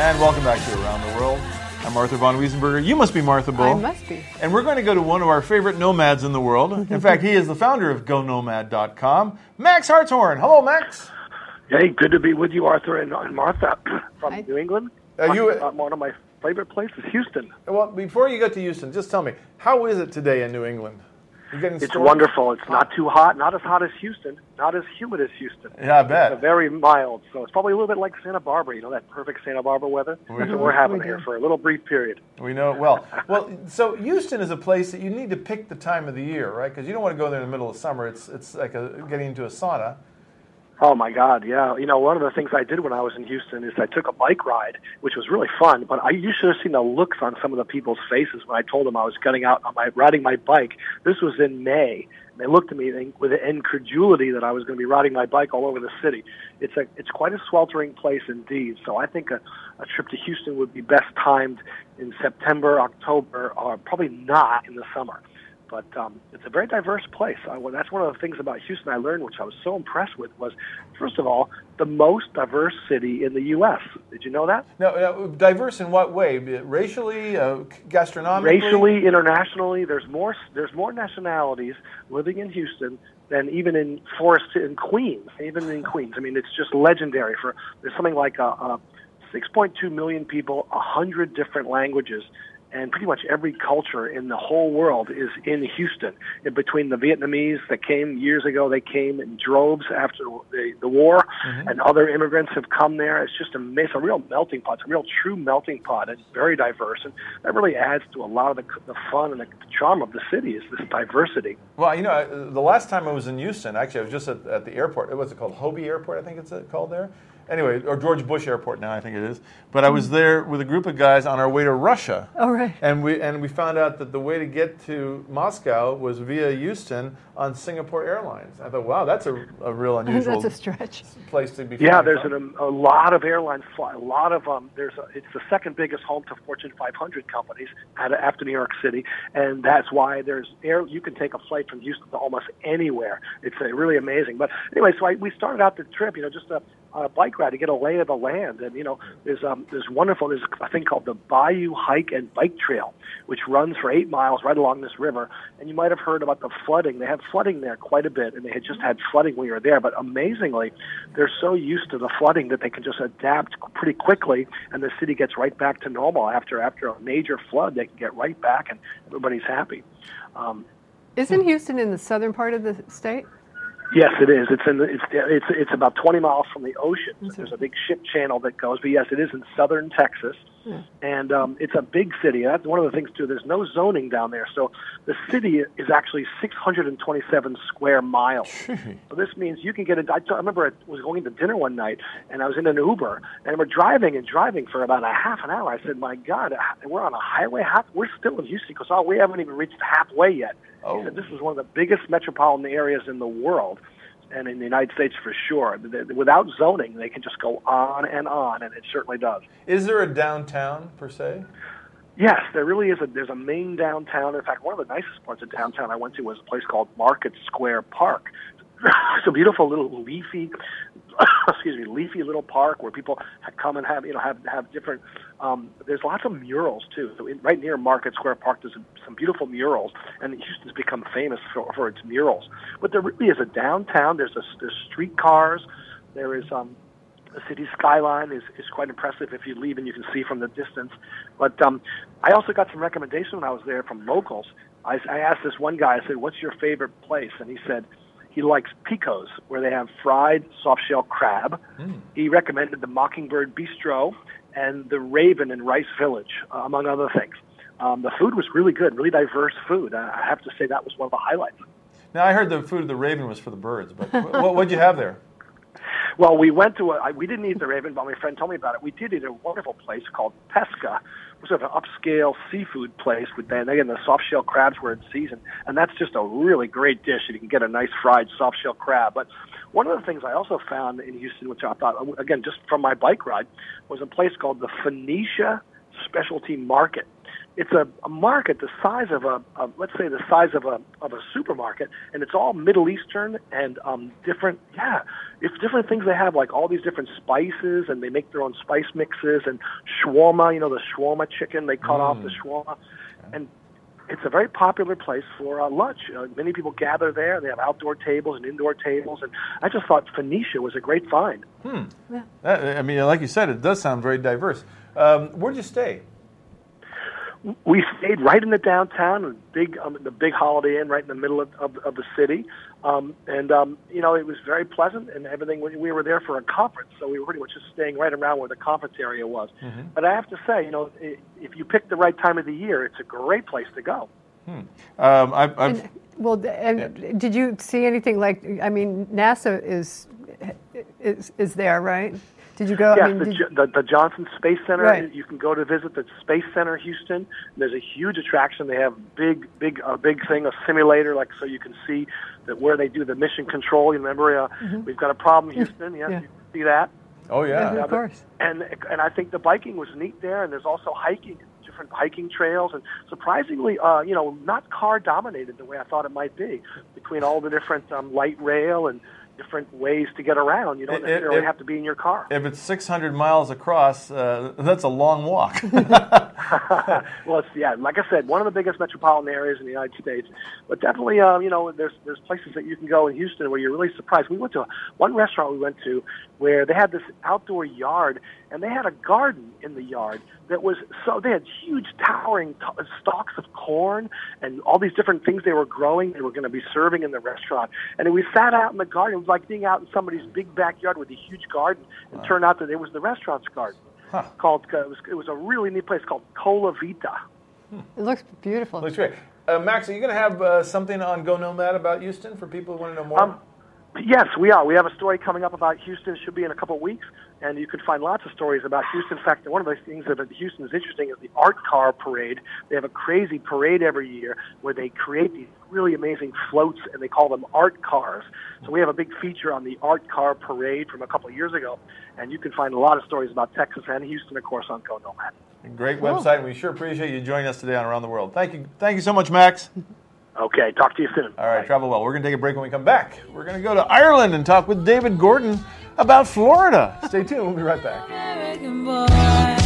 And welcome back to Around the World. I'm Arthur von Wiesenberger. You must be Martha Bull. I must be. And we're going to go to one of our favorite nomads in the world. In fact, he is the founder of GoNomad.com, Max Hartshorne. Hello, Max. Hey, good to be with you, Arthur and, and Martha from Hi. New England. Are you- Uh, one of my favorite place is Houston. Well, before you get to Houston, just tell me, how is it today in New England? It's wonderful. It's not too hot, not as hot as Houston, not as humid as Houston. Yeah, I bet. It's very mild, so it's probably a little bit like Santa Barbara. You know that perfect Santa Barbara weather. That's what we're having We here for a little brief period. We know it well. Well, so Houston is a place that you need to pick the time of the year, right? Because you don't want to go there in the middle of summer. It's it's like a, getting into a sauna. Oh my God, yeah. You know, one of the things I did when I was in Houston is I took a bike ride, which was really fun. But I you should have seen the looks on some of the people's faces when I told them I was getting out on my riding my bike. This was in May. They looked at me with incredulity that I was going to be riding my bike all over the city. It's a it's quite a sweltering place indeed. So I think a, a trip to Houston would be best timed in September, October, or probably not in the summer. But um, it's a very diverse place. I, well, that's one of the things about Houston I learned, which I was so impressed with, was first of all the most diverse city in the U.S. Did you know that? No, now, diverse in what way? Racially, uh, gastronomically? Racially, internationally, there's more there's more nationalities living in Houston than even in Forest in Queens. Even in Queens, I mean, it's just legendary. For there's something like a, a 6.2 million people, a hundred different languages. And pretty much every culture in the whole world is in Houston. In between the Vietnamese that came years ago, they came in droves after the, the war, and other immigrants have come there. It's just a, it's a real melting pot. It's a real true melting pot. It's very diverse, and that really adds to a lot of the, the fun and the charm of the city is this diversity. Well, you know, I- the last time I was in Houston, actually, I was just at, at the airport. What's it called? Hobby Airport, I think it's uh, called there. Anyway, or George Bush Airport now, I think it is. But I was there with a group of guys on our way to Russia. Oh, right. And we and we found out that the way to get to Moscow was via Houston on Singapore Airlines. I thought, wow, that's a, a real unusual That's a stretch. place to be. Yeah, there's from. an, a lot of airlines fly. A lot of um, there's a, it's the second biggest home to Fortune 500 companies out of, after New York City, and that's why there's air. You can take a flight from Houston to almost anywhere. It's uh, really amazing. But anyway, so I, we started out the trip, you know, just a, on a bike ride to get a lay of the land, and you know, there's um, there's wonderful. There's a thing called the Bayou Hike and Bike Trail, which runs for eight miles right along this river. And you might have heard about the flooding. They have flooding there quite a bit, and they had just had flooding when we were there. But amazingly, they're so used to the flooding that they can just adapt pretty quickly, and the city gets right back to normal after after a major flood. They can get right back, and everybody's happy. Um, Isn't Houston in the southern part of the state? Yes, it is. It's in the, it's it's it's about 20 miles from the ocean. There's a big ship channel that goes. But yes, it is in southern Texas, and um, it's a big city. That's one of the things too. There's no zoning down there, so the city is actually 627 square miles. So this means you can get a. I t- I remember I was going to dinner one night, and I was in an Uber, and we're driving and driving for about a half an hour. I said, "My God, we're on a highway. Half, we're still in Houston because oh, we haven't even reached halfway yet." Oh. He said, "This is one of the biggest metropolitan areas in the world." And in the United States, for sure, Th- th- without zoning, they can just go on and on, and it certainly does. Is there a downtown per se? Yes, there really is a there's a main downtown. In fact, one of the nicest parts of downtown I went to was a place called Market Square Park. It's a beautiful little leafy, excuse me, leafy little park where people come and have you know have have different. Um, there's lots of murals too. So in, right near Market Square Park, there's some beautiful murals, and Houston's become famous for, for its murals. But there really is a downtown. There's a there's streetcars. There is um, the city skyline is, is quite impressive if you leave and you can see from the distance. But um, I also got some recommendation when I was there from locals. I, I asked this one guy, I said, "What's your favorite place?" And he said he likes Pico's, where they have fried soft shell crab. He recommended the Mockingbird Bistro and the Raven in Rice Village, uh, among other things. Um, the food was really good, really diverse food. I I have to say that was one of the highlights. Now I heard the food of the raven was for the birds, but what what'd you have there? Well, we went to a, we didn't eat the Raven, but my friend told me about it. We did eat at a wonderful place called Pesca, which is an upscale seafood place with, and again, the soft shell crabs were in season. And that's just a really great dish. You can get a nice fried soft shell crab. But one of the things I also found in Houston, which I thought, again, just from my bike ride, was a place called the Phoenicia Specialty Market. It's a, a market the size of a, a let's say the size of a of a supermarket, and it's all Middle Eastern and um, different. Yeah, it's different things they have, like all these different spices, and they make their own spice mixes and shawarma. You know, the shawarma chicken they cut off the shawarma, and it's a very popular place for uh, lunch. Uh, many people gather there. They have outdoor tables and indoor tables, and I just thought Phoenicia was a great find. Hmm. Yeah. That- I mean, like you said, it does sound very diverse. Um, where'd you stay? We stayed right in the downtown, a big, um, the big Holiday Inn, right in the middle of, of, of the city, um, and um, you know it was very pleasant and everything. We, we were there for a conference, so we were pretty much just staying right around where the conference area was. But I have to say, you know, i- if you pick the right time of the year, it's a great place to go. Um, I've, I've, And, well, th- and did you see anything like? I mean, NASA is is is there, right? Did you go? Yes, I mean, the, did- the, the Johnson Space Center. Right. You can go to visit the Space Center Houston. There's a huge attraction. They have big, big, a big thing, a simulator, like so you can see that where they do the mission control. You remember, uh, we've got a problem, Houston. Yes, Mm-hmm. Yeah. you can see that. oh yeah. Yeah, Of course. And and I think the biking was neat there, and there's also hiking, different hiking trails, and surprisingly, uh, you know, not car dominated the way I thought it might be. Between all the different um, light rail and different ways to get around, you don't It- it- necessarily it- have to be in your car. If it's 600 miles across, uh, that's a long walk. well, it's, yeah, like I said, one of the biggest metropolitan areas in the United States. But definitely, uh, you know, there's there's places that you can go in Houston where you're really surprised. We went to one restaurant we went to where they had this outdoor yard, and they had a garden in the yard that was so they had huge towering t- stalks of corn and all these different things they were growing. They were going to be serving in the restaurant, and we sat out in the garden. It was like being out in somebody's big backyard with a huge garden. And turned out that it was the restaurant's garden. Called uh, it was it was a really neat place called Coltivare. it looks beautiful. Looks great. Uh, Max, are you going to have uh, something on Go Nomad about Houston for people who want to know more? Um, Yes, we are. We have a story coming up about Houston. It should be in a couple of weeks, and you can find lots of stories about Houston. In fact, one of the things that Houston is interesting is the Art Car Parade. They have a crazy parade every year where they create these really amazing floats, and they call them art cars. So we have a big feature on the Art Car Parade from a couple of years ago, and you can find a lot of stories about Texas and Houston, of course, on Go Nomad. Great website, and we sure appreciate you joining us today on Around the World. Thank you, thank you so much, Max. Okay, talk to you soon. All right, travel well. We're going to take a break when we come back. We're going to go to Ireland and talk with David Gordon about Florida. Stay tuned. We'll be right back. American boy.